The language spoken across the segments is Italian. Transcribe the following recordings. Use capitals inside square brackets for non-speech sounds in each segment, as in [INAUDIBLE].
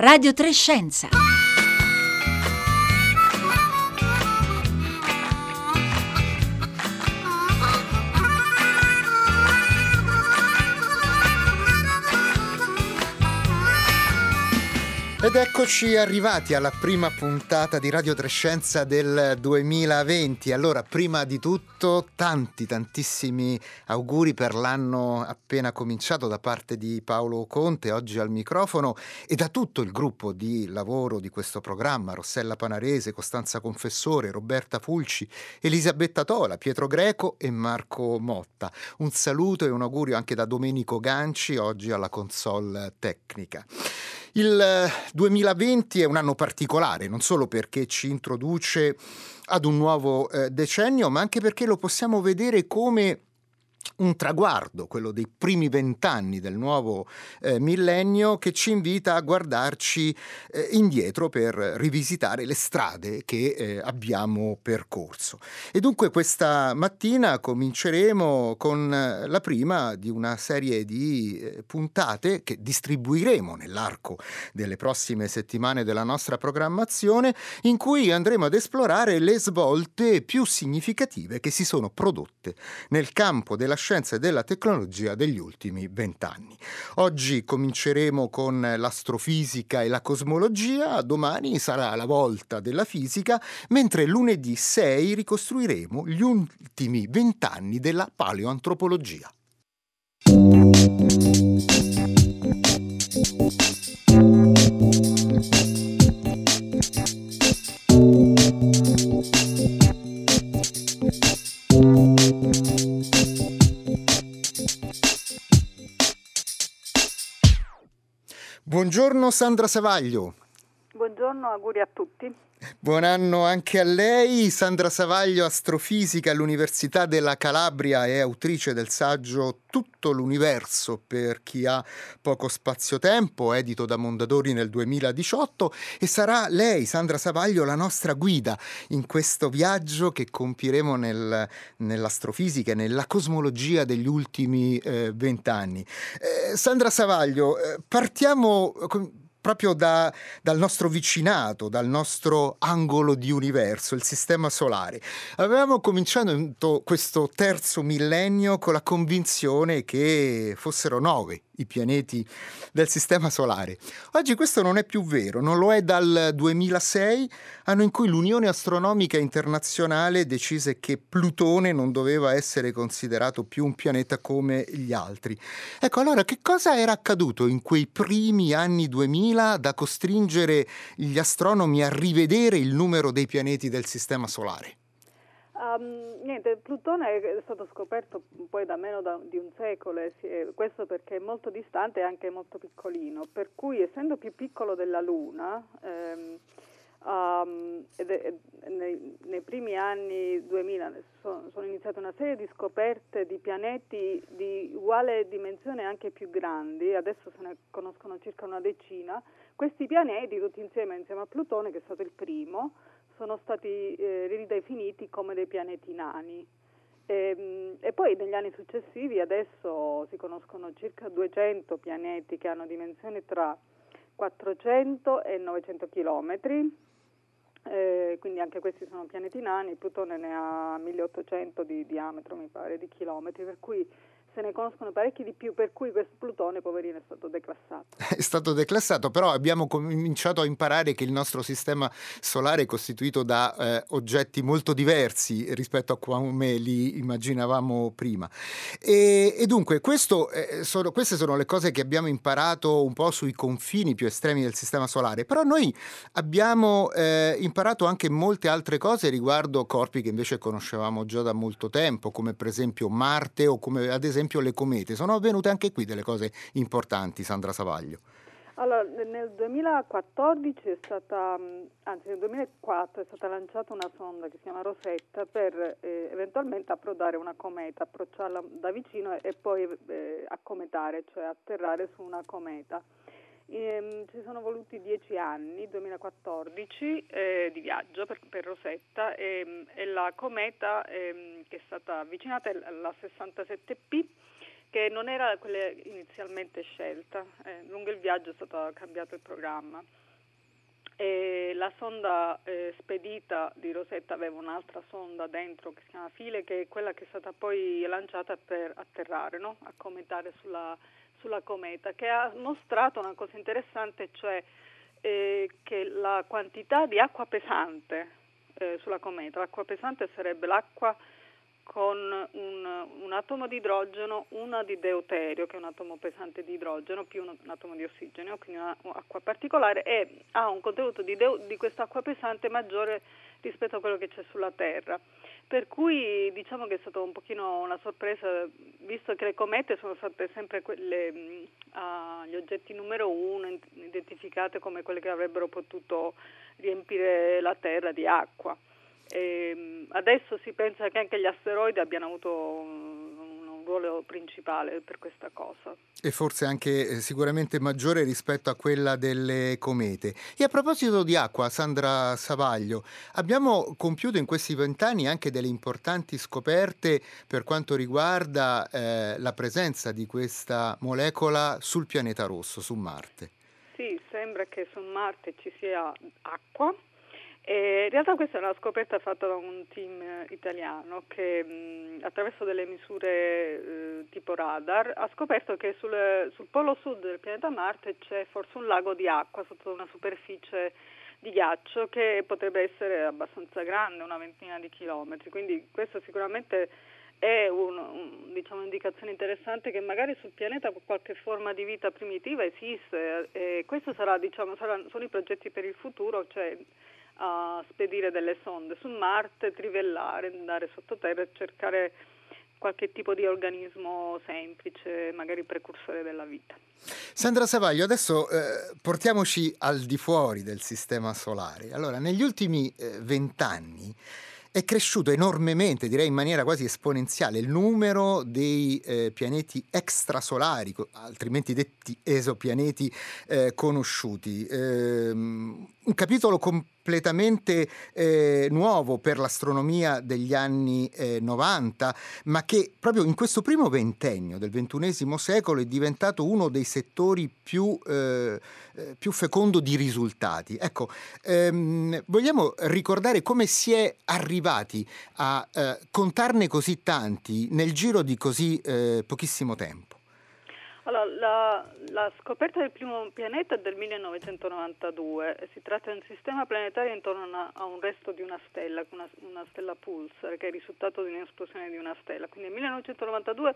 Radio Trescenza. Ed eccoci arrivati alla prima puntata di Radio Trescenza del 2020. Allora, prima di tutto, tanti, tantissimi auguri per l'anno appena cominciato da parte di Paolo Conte, oggi al microfono, e da tutto il gruppo di lavoro di questo programma, Rossella Panarese, Costanza Confessore, Roberta Fulci, Elisabetta Tola, Pietro Greco e Marco Motta. Un saluto e un augurio anche da Domenico Ganci, oggi alla console tecnica. Il 2020 è un anno particolare, non solo perché ci introduce ad un nuovo eh, decennio, ma anche perché lo possiamo vedere come un traguardo, quello dei primi vent'anni del nuovo eh, millennio, che ci invita a guardarci eh, indietro per rivisitare le strade che eh, abbiamo percorso. E dunque questa mattina cominceremo con eh, la prima di una serie di eh, puntate che distribuiremo nell'arco delle prossime settimane della nostra programmazione, in cui andremo ad esplorare le svolte più significative che si sono prodotte nel campo della scienza e della tecnologia degli ultimi vent'anni. Oggi cominceremo con l'astrofisica e la cosmologia, domani sarà la volta della fisica, mentre lunedì 6 ricostruiremo gli ultimi vent'anni della paleoantropologia. Buongiorno Sandra Savaglio. Buongiorno, auguri a tutti. Buon anno anche a lei, Sandra Savaglio, astrofisica all'Università della Calabria e autrice del saggio Tutto l'universo per chi ha poco spazio-tempo, edito da Mondadori nel 2018 e sarà lei, Sandra Savaglio, la nostra guida in questo viaggio che compiremo nel, nell'astrofisica e nella cosmologia degli ultimi eh, vent'anni. Eh, Sandra Savaglio, eh, partiamo... Con, proprio da, dal nostro vicinato, dal nostro angolo di universo, il sistema solare. Avevamo cominciato questo terzo millennio con la convinzione che fossero nove i pianeti del Sistema Solare. Oggi questo non è più vero, non lo è dal 2006, anno in cui l'Unione Astronomica Internazionale decise che Plutone non doveva essere considerato più un pianeta come gli altri. Ecco, allora che cosa era accaduto in quei primi anni 2000 da costringere gli astronomi a rivedere il numero dei pianeti del Sistema Solare? Um, niente, Plutone è stato scoperto poi da meno da, di un secolo, e questo perché è molto distante e anche molto piccolino, per cui essendo più piccolo della Luna, ehm, um, è, nei, nei, primi anni 2000 sono, sono, iniziate una serie di scoperte di pianeti di uguale dimensione anche più grandi, adesso se ne conoscono circa una decina, questi pianeti tutti insieme, insieme a Plutone che è stato il primo, sono stati eh, ridefiniti come dei pianeti nani. E, ehm, e, poi negli anni successivi adesso si conoscono circa 200 pianeti che hanno dimensioni tra 400 e 900 chilometri, eh, quindi anche questi sono pianeti nani, Plutone ne ha 1800 di diametro mi pare, di chilometri, per cui se ne conoscono parecchi di più, per cui questo Plutone, poverino, è stato declassato. [LAUGHS] È stato declassato, però abbiamo cominciato a imparare che il nostro sistema solare è costituito da eh, oggetti molto diversi rispetto a come li immaginavamo prima. E, e dunque, questo, eh, sono, queste sono le cose che abbiamo imparato un po' sui confini più estremi del sistema solare, però noi abbiamo eh, imparato anche molte altre cose riguardo corpi che invece conoscevamo già da molto tempo, come per esempio Marte o come ad esempio esempio le comete. Sono avvenute anche qui delle cose importanti, Sandra Savaglio. Allora, nel 2014 è stata, anzi nel 2004 è stata lanciata una sonda che si chiama Rosetta per eh, eventualmente approdare una cometa, approcciarla da vicino e, e poi eh, accometare, cioè atterrare su una cometa. Ehm, ci sono voluti dieci anni, 2014, eh, di viaggio per, per Rosetta ehm, e, la cometa ehm, che è stata avvicinata è la 67P che non era quella inizialmente scelta. Eh, lungo il viaggio è stato cambiato il programma. E la sonda eh, spedita di Rosetta aveva un'altra sonda dentro che si chiama File, che è quella che è stata poi lanciata per atterrare, no? a commentare sulla, sulla, cometa, che ha mostrato una cosa interessante, cioè eh, che la quantità di acqua pesante eh, sulla cometa, l'acqua pesante sarebbe l'acqua con un, un, atomo di idrogeno, una di deuterio, che è un atomo pesante di idrogeno, più un, un atomo di ossigeno, quindi un'acqua particolare, e ha un contenuto di, de, di quest'acqua pesante maggiore rispetto a quello che c'è sulla Terra. Per cui diciamo che è stata un pochino una sorpresa, visto che le comete sono state sempre quelle, uh, gli oggetti numero uno, identificate come quelle che avrebbero potuto riempire la Terra di acqua. E ehm, adesso si pensa che anche gli asteroidi abbiano avuto un, ruolo principale per questa cosa. E forse anche eh, sicuramente maggiore rispetto a quella delle comete. E a proposito di acqua, Sandra Savaglio, abbiamo compiuto in questi vent'anni anche delle importanti scoperte per quanto riguarda eh, la presenza di questa molecola sul pianeta rosso, su Marte. Sì, sembra che su Marte ci sia acqua e in realtà questa è una scoperta fatta da un team italiano che mh, attraverso delle misure eh, tipo radar ha scoperto che sul, sul, polo sud del pianeta Marte c'è forse un lago di acqua sotto una superficie di ghiaccio che potrebbe essere abbastanza grande, una ventina di chilometri, quindi questo sicuramente è un, un, diciamo, un'indicazione interessante che magari sul pianeta qualche forma di vita primitiva esiste e questo sarà, diciamo, sarà, sono i progetti per il futuro, cioè a spedire delle sonde su Marte, trivellare, andare sottoterra e cercare qualche tipo di organismo semplice, magari precursore della vita. Sandra Savaglio, adesso eh, portiamoci al di fuori del sistema solare. Allora, negli ultimi eh, vent'anni eh, è cresciuto enormemente, direi in maniera quasi esponenziale, il numero dei eh, pianeti extrasolari, altrimenti detti esopianeti eh, conosciuti. Eh, un capitolo completamente eh, nuovo per l'astronomia degli anni 90, eh, ma che proprio in questo primo ventennio del XXI secolo è diventato uno dei settori più, eh, più fecondo di risultati. Ecco, ehm, vogliamo ricordare come si è arrivati a eh, contarne così tanti nel giro di così eh, pochissimo tempo? Allora, la, la, scoperta del primo pianeta è del 1992, si tratta di un sistema planetario intorno a, a un resto di una stella, una, una, stella pulsar, che è il risultato di un'esplosione di una stella. Quindi nel 1992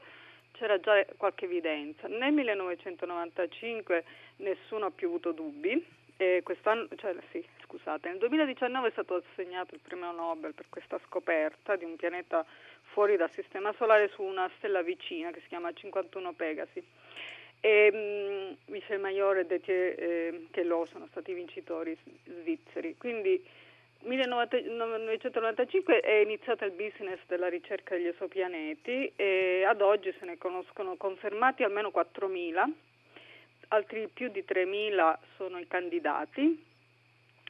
c'era già qualche evidenza. Nel 1995 nessuno ha più avuto dubbi, e quest'anno, cioè, sì, scusate, nel 2019 è stato assegnato il premio Nobel per questa scoperta di un pianeta fuori dal sistema solare su una stella vicina che si chiama 51 Pegasi. E, um, Michel Mayor e Détier eh, Queloz sono stati vincitori svizzeri. Quindi 1995 è iniziato il business della ricerca degli esopianeti e ad oggi se ne conoscono confermati almeno 4.000, altri più di 3.000 sono i candidati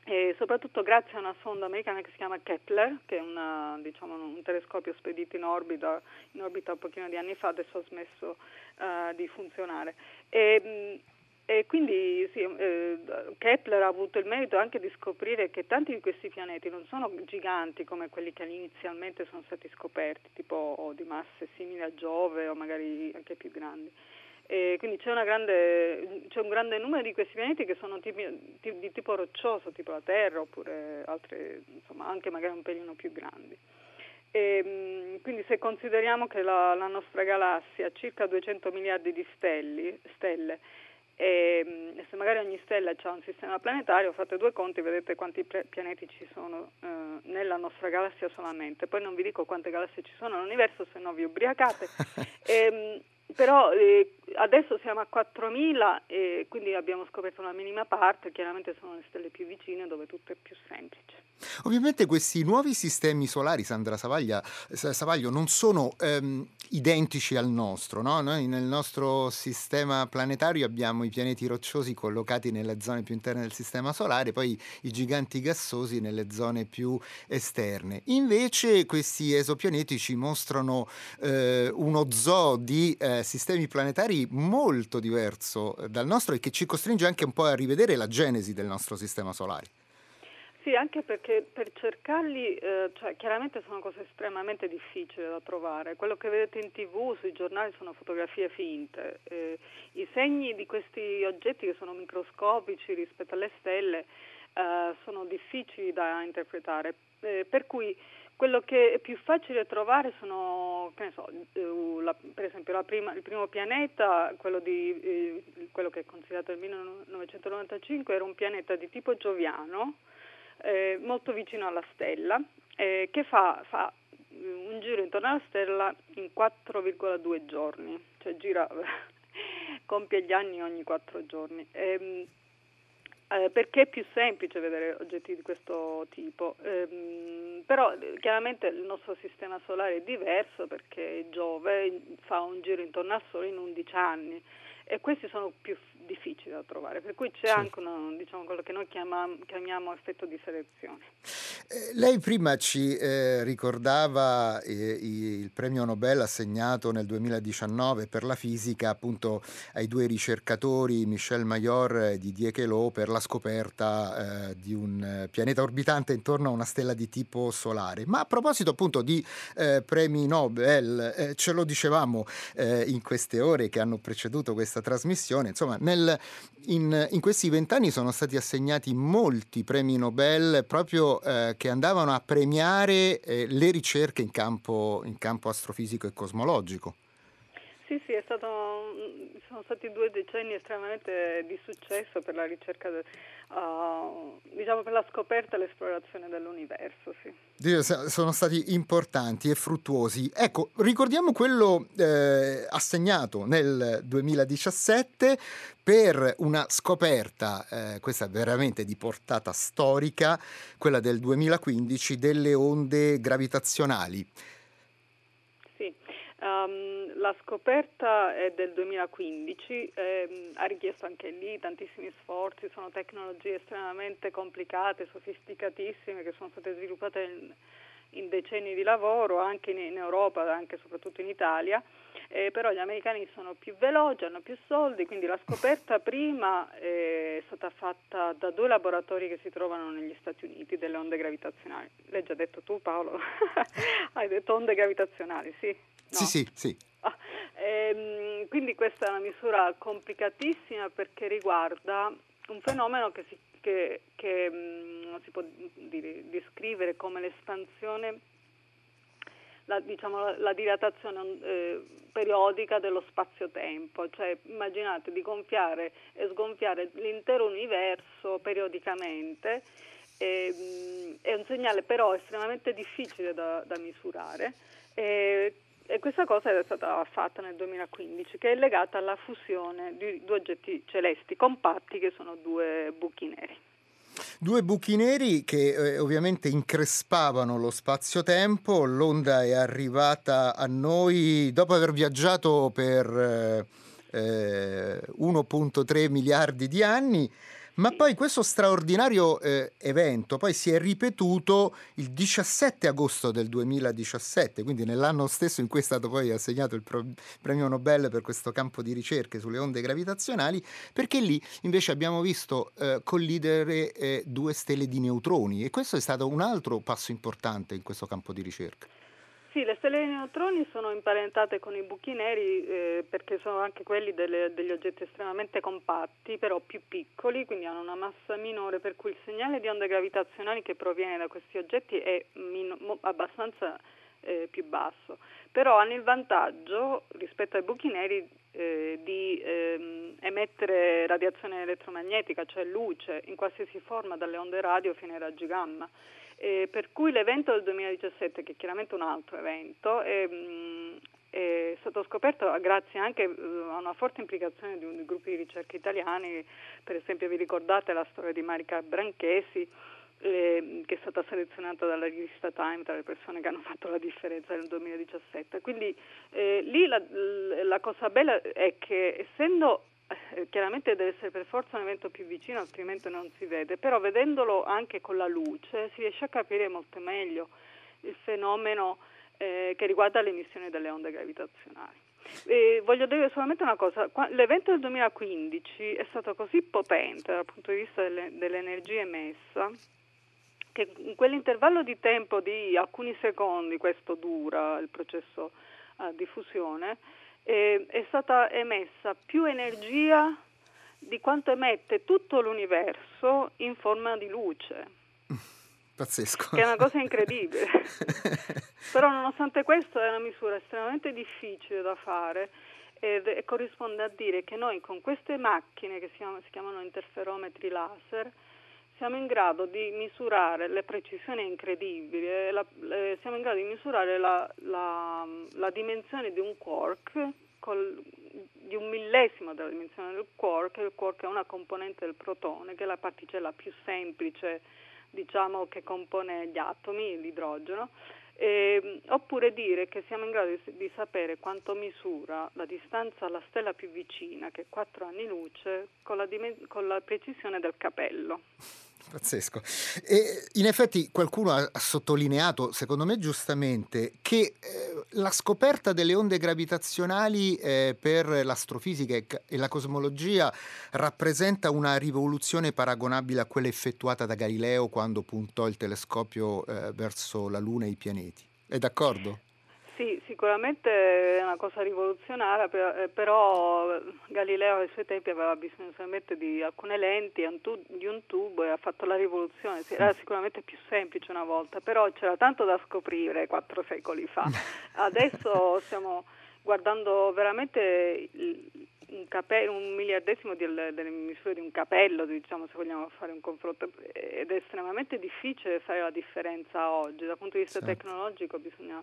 e soprattutto grazie a una sonda americana che si chiama Kepler, che è una, diciamo, un telescopio spedito in orbita, in orbita un pochino di anni fa, adesso ha smesso uh, di funzionare. E, e quindi sì, eh, Kepler ha avuto il merito anche di scoprire che tanti di questi pianeti non sono giganti come quelli che inizialmente sono stati scoperti, tipo di masse simili a Giove o magari anche più grandi. E quindi c'è, grande, c'è, un grande numero di questi pianeti che sono tipi, di tipo roccioso, tipo la Terra, oppure altre, insomma, anche magari un pelino più grandi. E, quindi se consideriamo che la, la, nostra galassia ha circa 200 miliardi di stelli, stelle e, e, se magari ogni stella ha un sistema planetario, fate due conti e vedete quanti pre- pianeti ci sono eh, nella nostra galassia solamente. Poi non vi dico quante galassie ci sono nell'universo, se no vi ubriacate. [LAUGHS] e, però eh, adesso siamo a 4.000 e quindi abbiamo scoperto una minima parte, chiaramente sono le stelle più vicine dove tutto è più semplice. Ovviamente questi nuovi sistemi solari, Sandra Savaglia, Savaglio, non sono ehm, identici al nostro. No? Noi nel nostro sistema planetario abbiamo i pianeti rocciosi collocati nelle zone più interne del sistema solare, poi i giganti gassosi nelle zone più esterne. Invece questi esopianeti ci mostrano eh, uno zoo di eh, sistemi planetari molto diverso dal nostro e che ci costringe anche un po' a rivedere la genesi del nostro sistema solare. Sì, anche perché per cercarli, eh, cioè, chiaramente sono cose estremamente difficili da trovare. Quello che vedete in tv, sui giornali, sono fotografie finte. Eh, I segni di questi oggetti che sono microscopici rispetto alle stelle eh, sono difficili da interpretare. Eh, per cui quello che è più facile trovare sono, so, eh, la, per esempio prima, il primo pianeta, quello, di, eh, quello che è considerato nel 1995, era un pianeta di tipo gioviano eh, molto vicino alla stella, eh, che fa, fa, un giro intorno alla stella in 4,2 giorni, cioè gira, [LAUGHS] compie gli anni ogni 4 giorni. Ehm, eh, perché è più semplice vedere oggetti di questo tipo. Ehm, però chiaramente il nostro sistema solare è diverso perché Giove fa un giro intorno al Sole in 11 anni e questi sono più difficili da trovare, per cui c'è sì. anche una, diciamo, quello che noi chiamiamo, chiamiamo effetto di selezione. Eh, lei prima ci eh, ricordava eh, il premio Nobel assegnato nel 2019 per la fisica appunto ai due ricercatori Michel Mayor e Didier Queloz per la scoperta eh, di un eh, pianeta orbitante intorno a una stella di tipo solare. Ma a proposito appunto di premi Nobel, ce lo dicevamo in queste ore che hanno preceduto questa trasmissione, insomma nel, in, in, questi vent'anni sono stati assegnati molti premi Nobel proprio eh, che andavano a premiare eh, le ricerche in campo, in campo astrofisico e cosmologico. Sì, sì, stato, sono stati due decenni estremamente di successo per la ricerca de, uh, diciamo per la scoperta e l'esplorazione dell'universo. Sì. Sono stati importanti e fruttuosi. Ecco, ricordiamo quello eh, assegnato nel 2017 per una scoperta, eh, questa veramente di portata storica, quella del 2015, delle onde gravitazionali. Um, la scoperta è del 2015, ehm, ha richiesto anche lì tantissimi sforzi, sono tecnologie estremamente complicate, sofisticatissime che sono state sviluppate in, in decenni di lavoro anche in, in Europa, anche soprattutto in Italia, eh, però gli americani sono più veloci, hanno più soldi, quindi la scoperta prima è stata fatta da due laboratori che si trovano negli Stati Uniti delle onde gravitazionali. L'hai già detto tu Paolo? [LAUGHS] Hai detto onde gravitazionali, sì? No? Sì, sì, sì. Ah, [LAUGHS] ehm, quindi questa è una misura complicatissima perché riguarda un fenomeno che si, che, che, mh, mm, si può dire, descrivere come l'espansione, la, diciamo, la, la dilatazione eh, periodica dello spazio-tempo, cioè immaginate di gonfiare e sgonfiare l'intero universo periodicamente. E, mm, è un segnale però estremamente difficile da, da misurare. E e questa cosa è stata fatta nel 2015, che è legata alla fusione di due oggetti celesti compatti che sono due buchi neri. Due buchi neri che eh, ovviamente increspavano lo spazio-tempo, l'onda è arrivata a noi dopo aver viaggiato per eh, 1.3 eh, miliardi di anni ma poi questo straordinario eh, evento poi si è ripetuto il 17 agosto del 2017, quindi nell'anno stesso in cui è stato poi assegnato il pro- premio Nobel per questo campo di ricerche sulle onde gravitazionali, perché lì invece abbiamo visto eh, collidere eh, due stelle di neutroni e questo è stato un altro passo importante in questo campo di ricerca. Sì, le stelle di neutroni sono imparentate con i buchi neri eh, perché sono anche quelli delle, degli oggetti estremamente compatti, però più piccoli, quindi hanno una massa minore, per cui il segnale di onde gravitazionali che proviene da questi oggetti è min- abbastanza eh, più basso. Però hanno il vantaggio rispetto ai buchi neri eh, di ehm, emettere radiazione elettromagnetica, cioè luce, in qualsiasi forma, dalle onde radio fino ai raggi gamma. Eh, per cui l'evento del 2017, che è chiaramente un altro evento, mh, è stato scoperto grazie anche uh, a una forte implicazione di, un, di gruppi di ricerca italiani, per esempio vi ricordate la storia di Marica Branchesi, eh, che è stata selezionata dalla rivista Time tra le persone che hanno fatto la differenza nel 2017. Quindi eh, lì la, la, cosa bella è che essendo eh, chiaramente deve essere per forza un evento più vicino, altrimenti non si vede, però vedendolo anche con la luce si riesce a capire molto meglio il fenomeno eh, che riguarda l'emissione delle onde gravitazionali. E voglio dire solamente una cosa, l'evento del 2015 è stato così potente dal punto di vista delle, dell'energia emessa che in quell'intervallo di tempo di alcuni secondi, questo dura il processo uh, di fusione, eh, è stata emessa più energia di quanto emette tutto l'universo in forma di luce. [LAUGHS] Pazzesco. Che è una cosa incredibile. [LAUGHS] Però nonostante questo è una misura estremamente difficile da fare ed, e corrisponde a dire che noi con queste macchine che si chiamano, si chiamano interferometri laser siamo in grado di misurare le precisioni incredibili, la, le, siamo in grado di misurare la, la, la dimensione di un quark col, di un millesimo della dimensione del quark, il quark è una componente del protone, che è la particella più semplice diciamo, che compone gli atomi, l'idrogeno, eh, oppure dire che siamo in grado di, di, sapere quanto misura la distanza alla stella più vicina, che è 4 anni luce, con la, con la precisione del capello. Pazzesco. E in effetti qualcuno ha sottolineato, secondo me giustamente, che eh, la scoperta delle onde gravitazionali eh, per l'astrofisica e la cosmologia rappresenta una rivoluzione paragonabile a quella effettuata da Galileo quando puntò il telescopio eh, verso la Luna e i pianeti. È d'accordo? Sì, sicuramente è una cosa rivoluzionaria, eh, però Galileo ai suoi tempi aveva bisogno solamente di alcune lenti, di un tubo e ha fatto la rivoluzione. Era sicuramente più semplice una volta, però c'era tanto da scoprire quattro secoli fa. Adesso stiamo guardando veramente un, capello, un miliardesimo delle, delle misure di un capello, diciamo, se vogliamo fare un confronto, ed è estremamente difficile fare la differenza oggi. Dal punto di vista sì. tecnologico bisogna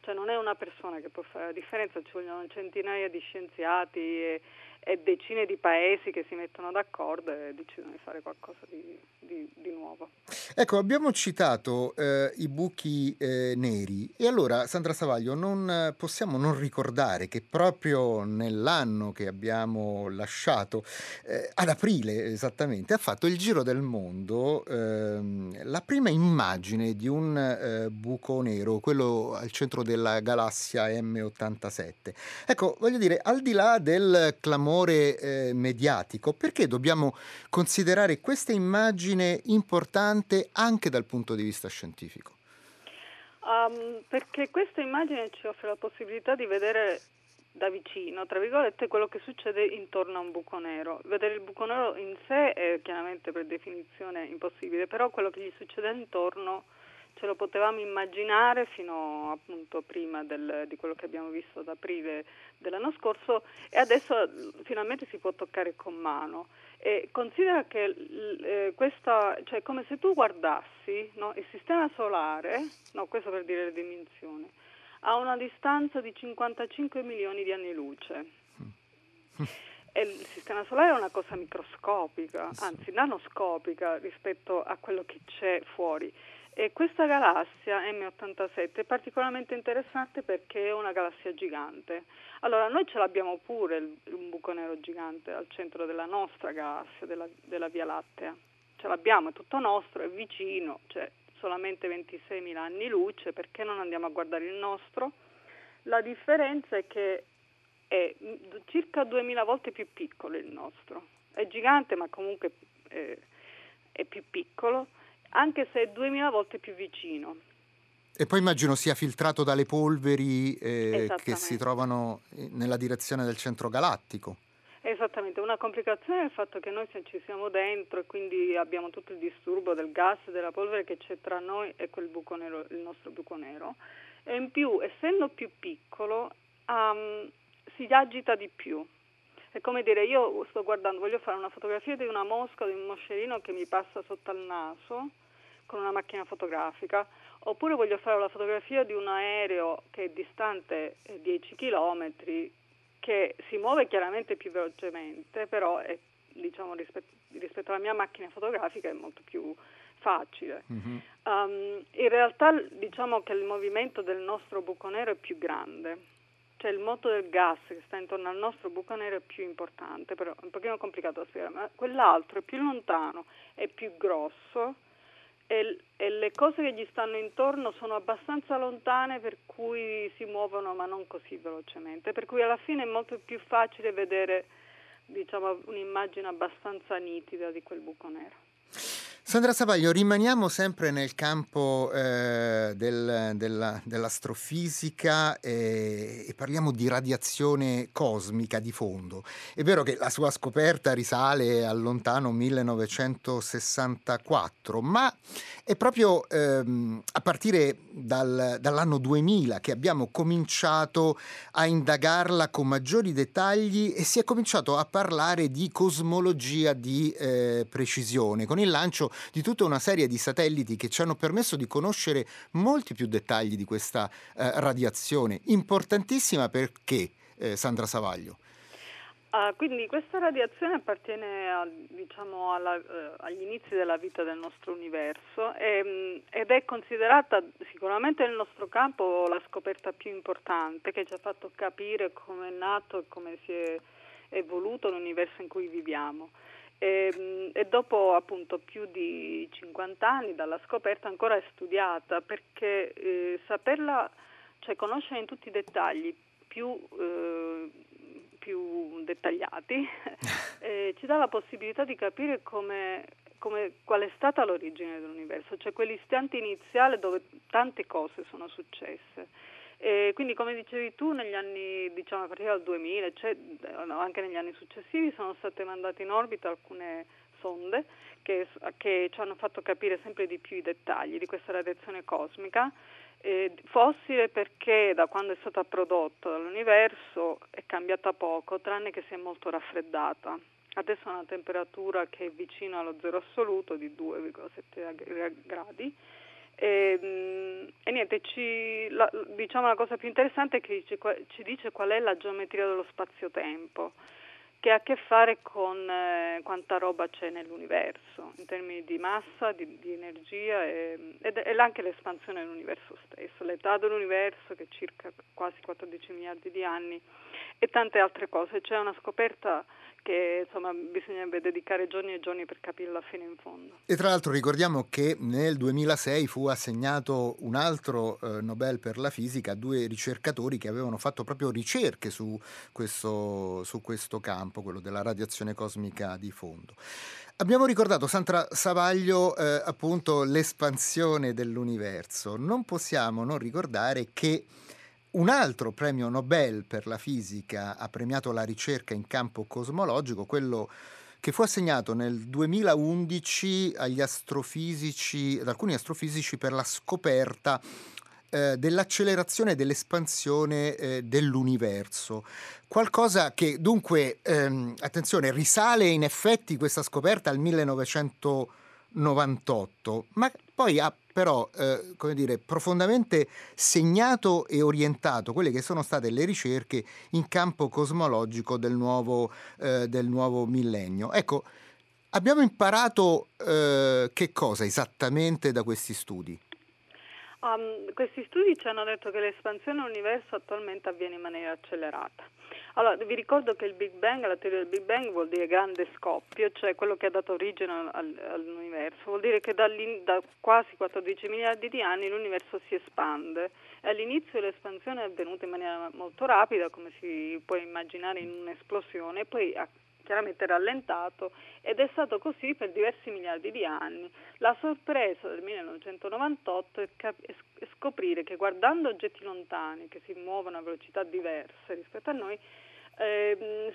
cioè non è una persona che può fare la differenza, ci vogliono centinaia di scienziati e, e decine di paesi che si mettono d'accordo e decidono di fare qualcosa di, di, di nuovo. Ecco, abbiamo citato eh, i buchi eh, neri e allora Sandra Savaglio non possiamo non ricordare che proprio nell'anno che abbiamo lasciato, eh, ad aprile esattamente, ha fatto il giro del mondo ehm, la prima immagine di un eh, buco nero, quello al centro della galassia M87. Ecco, voglio dire, al di là del clamore eh, mediatico, perché dobbiamo considerare questa immagine importante anche dal punto di vista scientifico? Um, perché questa immagine ci offre la possibilità di vedere da vicino, tra virgolette, quello che succede intorno a un buco nero. Vedere il buco nero in sé è chiaramente per definizione impossibile, però quello che gli succede intorno ce lo potevamo immaginare fino appunto prima del, di quello che abbiamo visto ad aprile dell'anno scorso e adesso finalmente si può toccare con mano. E considera che eh, questa, cioè come se tu guardassi no, il sistema solare, no, questo per dire le dimensioni, a una distanza di 55 milioni di anni luce. E il sistema solare è una cosa microscopica, anzi nanoscopica rispetto a quello che c'è fuori. E questa galassia M87 è particolarmente interessante perché è una galassia gigante. Allora, noi ce l'abbiamo pure un buco nero gigante al centro della nostra galassia, della, della Via Lattea. Ce l'abbiamo, è tutto nostro, è vicino, cioè solamente 26.000 anni luce, perché non andiamo a guardare il nostro? La differenza è che è circa 2.000 volte più piccolo il nostro. È gigante, ma comunque è, è più piccolo anche se è 2000 volte più vicino. E poi immagino sia filtrato dalle polveri eh, che si trovano nella direzione del centro galattico. Esattamente, una complicazione è il fatto che noi ci siamo dentro e quindi abbiamo tutto il disturbo del gas e della polvere che c'è tra noi e quel buco nero, il nostro buco nero. E in più, essendo più piccolo, um, si agita di più. È come dire, io sto guardando, voglio fare una fotografia di una mosca, di un moscerino che mi passa sotto al naso con una macchina fotografica, oppure voglio fare la fotografia di un aereo che è distante 10 km, che si muove chiaramente più velocemente, però è, diciamo, rispetto, rispetto alla mia macchina fotografica è molto più facile. Mm-hmm. Um, in realtà diciamo che il movimento del nostro buco nero è più grande cioè il moto del gas che sta intorno al nostro buco nero è più importante, però è un pochino complicato da spiegare, ma quell'altro è più lontano, è più grosso e, e, le cose che gli stanno intorno sono abbastanza lontane per cui si muovono ma non così velocemente, per cui alla fine è molto più facile vedere diciamo, un'immagine abbastanza nitida di quel buco nero. Sandra Savaglio, rimaniamo sempre nel campo eh, del, della, dell'astrofisica e, e, parliamo di radiazione cosmica di fondo. È vero che la sua scoperta risale al lontano 1964, ma è proprio ehm, a partire dal, dall'anno 2000 che abbiamo cominciato a indagarla con maggiori dettagli e si è cominciato a parlare di cosmologia di eh, precisione, con il lancio di tutta una serie di satelliti che ci hanno permesso di conoscere molti più dettagli di questa eh, radiazione, importantissima perché, eh, Sandra Savaglio? Uh, quindi questa radiazione appartiene a, diciamo, alla, uh, agli inizi della vita del nostro universo e, um, ed è considerata sicuramente nel nostro campo la scoperta più importante che ci ha fatto capire come è nato e come si è evoluto l'universo in cui viviamo. E, ehm, e, dopo appunto più di 50 anni dalla scoperta ancora è studiata perché eh, saperla, cioè conoscere in tutti i dettagli più, eh, più dettagliati [LAUGHS] eh, ci dà la possibilità di capire come, come, qual è stata l'origine dell'universo, cioè quell'istante iniziale dove tante cose sono successe. E quindi come dicevi tu, negli anni, diciamo a partire dal 2000, cioè, anche negli anni successivi, sono state mandate in orbita alcune sonde che, che ci hanno fatto capire sempre di più i dettagli di questa radiazione cosmica. Eh, fossile perché da quando è stata prodotta dall'universo è cambiata poco, tranne che si è molto raffreddata. Adesso ha una temperatura che è vicina allo zero assoluto di 2,7 gradi e, ehm, e niente, ci, la, diciamo la cosa più interessante è che ci, ci, dice qual è la geometria dello spazio-tempo, che ha a che fare con eh, quanta roba c'è nell'universo, in termini di massa, di, di energia e, ed, e anche l'espansione dell'universo stesso, l'età dell'universo che è circa quasi 14 miliardi di anni e tante altre cose. C'è una scoperta che insomma bisognerebbe dedicare giorni e giorni per capirla fino in fondo. E tra l'altro ricordiamo che nel 2006 fu assegnato un altro eh, Nobel per la fisica a due ricercatori che avevano fatto proprio ricerche su questo, su questo campo, quello della radiazione cosmica di fondo. Abbiamo ricordato, Sandra Savaglio, eh, appunto l'espansione dell'universo. Non possiamo non ricordare che un altro premio Nobel per la fisica ha premiato la ricerca in campo cosmologico, quello che fu assegnato nel 2011 agli astrofisici, ad alcuni astrofisici per la scoperta eh, dell'accelerazione e dell'espansione eh, dell'universo. Qualcosa che dunque, ehm, attenzione, risale in effetti questa scoperta al 1998, ma poi ha però eh, come dire, profondamente segnato e orientato quelle che sono state le ricerche in campo cosmologico del nuovo, eh, del nuovo millennio. Ecco, abbiamo imparato eh, che cosa esattamente da questi studi? Um, questi studi ci hanno detto che l'espansione dell'universo attualmente avviene in maniera accelerata. Allora, vi ricordo che il Big Bang, la teoria del Big Bang vuol dire grande scoppio, cioè quello che ha dato origine al, all'universo. Vuol dire che da quasi 14 miliardi di anni l'universo si espande. All'inizio l'espansione è avvenuta in maniera molto rapida, come si può immaginare in un'esplosione, e poi ha chiaramente rallentato ed è stato così per diversi miliardi di anni. La sorpresa del 1998 è, cap- è scoprire che guardando oggetti lontani che si muovono a velocità diverse rispetto a noi, eh,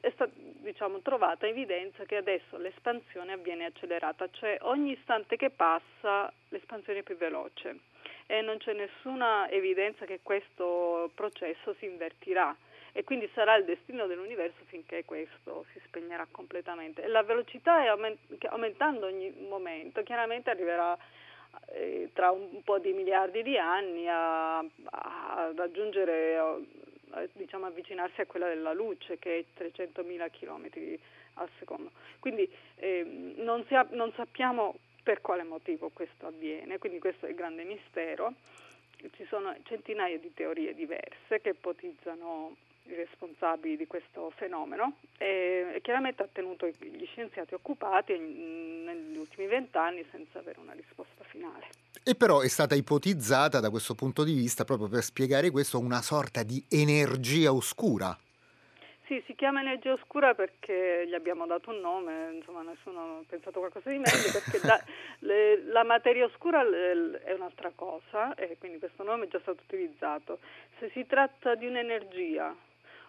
è stata diciamo, trovata evidenza che adesso l'espansione avviene accelerata, cioè ogni istante che passa l'espansione è più veloce e non c'è nessuna evidenza che questo processo si invertirà e quindi sarà il destino dell'universo finché questo si spegnerà completamente. E la velocità è aument- aumentando ogni momento, chiaramente arriverà eh, tra un po' di miliardi di anni a, a raggiungere, a, diciamo avvicinarsi a quella della luce che è 300.000 km al secondo. Quindi eh, non, sia, non sappiamo per quale motivo questo avviene, quindi questo è il grande mistero. Ci sono centinaia di teorie diverse che ipotizzano i responsabili di questo fenomeno e chiaramente ha tenuto gli scienziati occupati negli ultimi vent'anni senza avere una risposta finale. E però è stata ipotizzata da questo punto di vista, proprio per spiegare questo, una sorta di energia oscura. Sì, si chiama energia oscura perché gli abbiamo dato un nome, insomma nessuno ha pensato qualcosa di meglio, perché da, [LAUGHS] le, la materia oscura le, è un'altra cosa e quindi questo nome è già stato utilizzato. Se si tratta di un'energia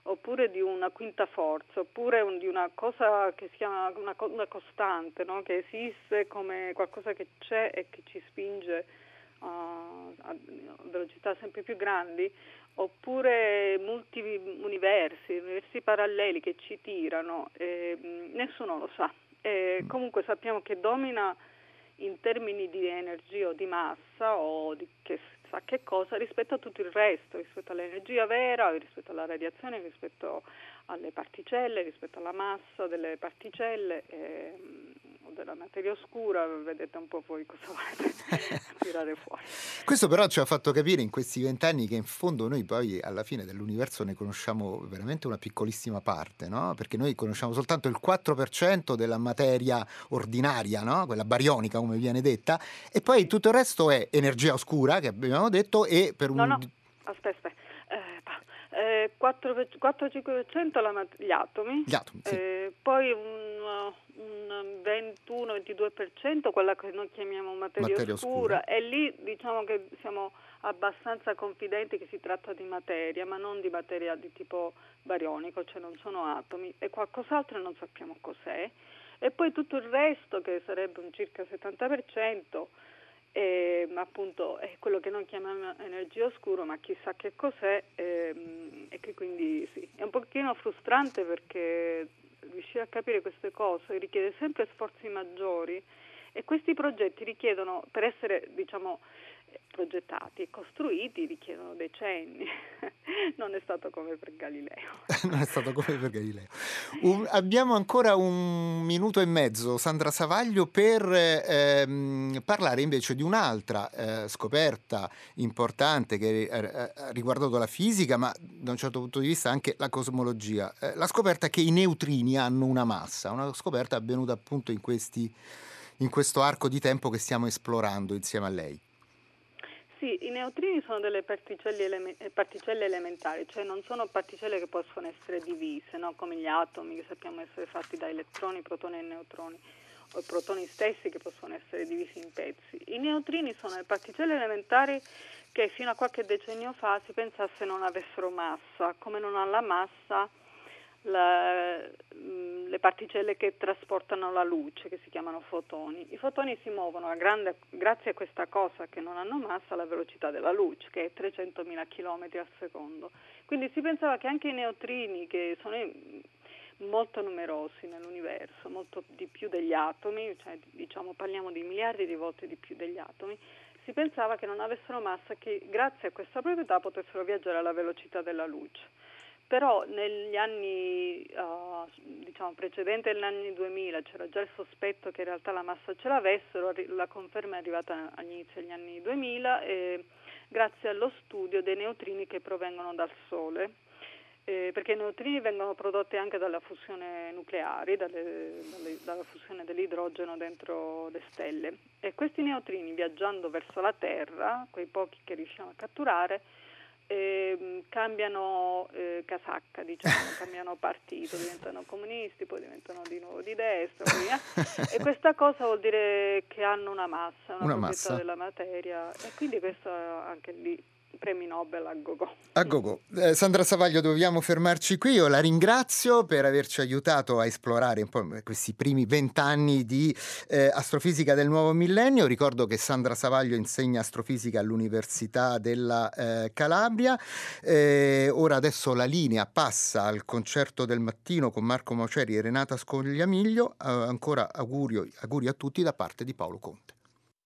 oppure di una quinta forza, oppure un, di una cosa che si chiama una, una costante, no? che esiste come qualcosa che c'è e che ci spinge uh, a velocità sempre più grandi, oppure multi-universi, universi paralleli che ci tirano, eh, nessuno lo sa. Eh, comunque sappiamo che domina in termini di energia o di massa o di che sa che cosa rispetto a tutto il resto, rispetto all'energia vera, rispetto alla radiazione, rispetto alle particelle, rispetto alla massa delle particelle. Eh, della materia oscura, vedete un po' voi cosa volete [LAUGHS] tirare fuori. Questo però ci ha fatto capire in questi vent'anni che in fondo noi poi alla fine dell'universo ne conosciamo veramente una piccolissima parte, no? perché noi conosciamo soltanto il 4% della materia ordinaria, no? quella barionica come viene detta, e poi tutto il resto è energia oscura, che abbiamo detto, e per un... No, no, aspetta, aspetta. Eh, 4-5% la, gli atomi, gli atomi sì. eh, poi un, un 21-22% quella che noi chiamiamo materia, materia oscura, oscura, e lì diciamo che siamo abbastanza confidenti che si tratta di materia, ma non di materia di tipo barionico, cioè non sono atomi, e qualcos'altro non sappiamo cos'è, e poi tutto il resto, che sarebbe un circa 70%, e, appunto è quello che noi chiamiamo energia oscura, ma chissà che cos'è, ehm, e che quindi sì, è un pochino frustrante perché riuscire a capire queste cose richiede sempre sforzi maggiori e questi progetti richiedono, per essere diciamo, progettati e costruiti richiedono decenni. [LAUGHS] non è stato come per Galileo. [LAUGHS] non è stato come per Galileo. Un, abbiamo ancora un minuto e mezzo, Sandra Savaglio, per ehm, parlare invece di un'altra eh, scoperta importante che ha riguardato la fisica, ma da un certo punto di vista anche la cosmologia. Eh, la scoperta che i neutrini hanno una massa, una scoperta avvenuta appunto in, questi, in questo arco di tempo che stiamo esplorando insieme a lei. Sì, i neutrini sono delle particelle, eleme- eh, particelle, elementari, cioè non sono particelle che possono essere divise, no? come gli atomi che sappiamo essere fatti da elettroni, protoni e neutroni, o i protoni stessi che possono essere divisi in pezzi. I neutrini sono le particelle elementari che fino a qualche decennio fa si pensasse non avessero massa, come non ha la massa la, mm, le particelle che trasportano la luce, che si chiamano fotoni. I fotoni si muovono a grande, grazie a questa cosa che non hanno massa alla velocità della luce, che è 300.000 km al secondo. Quindi si pensava che anche i neutrini, che sono molto numerosi nell'universo, molto di più degli atomi, cioè diciamo parliamo di miliardi di volte di più degli atomi, si pensava che non avessero massa, che grazie a questa proprietà potessero viaggiare alla velocità della luce però negli anni uh, diciamo, precedenti agli anni 2000 c'era già il sospetto che in realtà la massa ce l'avessero, la conferma è arrivata agli inizi degli anni 2000 e, grazie allo studio dei neutrini che provengono dal Sole. Eh, perché i neutrini vengono prodotti anche dalla fusione nucleare, dalle, dalle, dalla fusione dell'idrogeno dentro le stelle. E questi neutrini viaggiando verso la Terra, quei pochi che riusciamo a catturare, eh, cambiano eh, casacca, diciamo, [LAUGHS] cambiano partito, diventano comunisti, poi diventano di nuovo di destra, via. e [LAUGHS] questa cosa vuol dire che hanno una massa, una, una massa della materia e quindi questo anche lì premi Nobel a gogo. A gogo. Eh, Sandra Savaglio, dobbiamo fermarci qui. Io la ringrazio per averci aiutato a esplorare un po' questi primi vent'anni di eh, astrofisica del nuovo millennio. Ricordo che Sandra Savaglio insegna astrofisica all'Università della eh, Calabria. Eh, ora adesso la linea passa al concerto del mattino con Marco Mauceri e Renata Scogliamiglio. Ancora auguri a tutti da parte di Paolo Conte.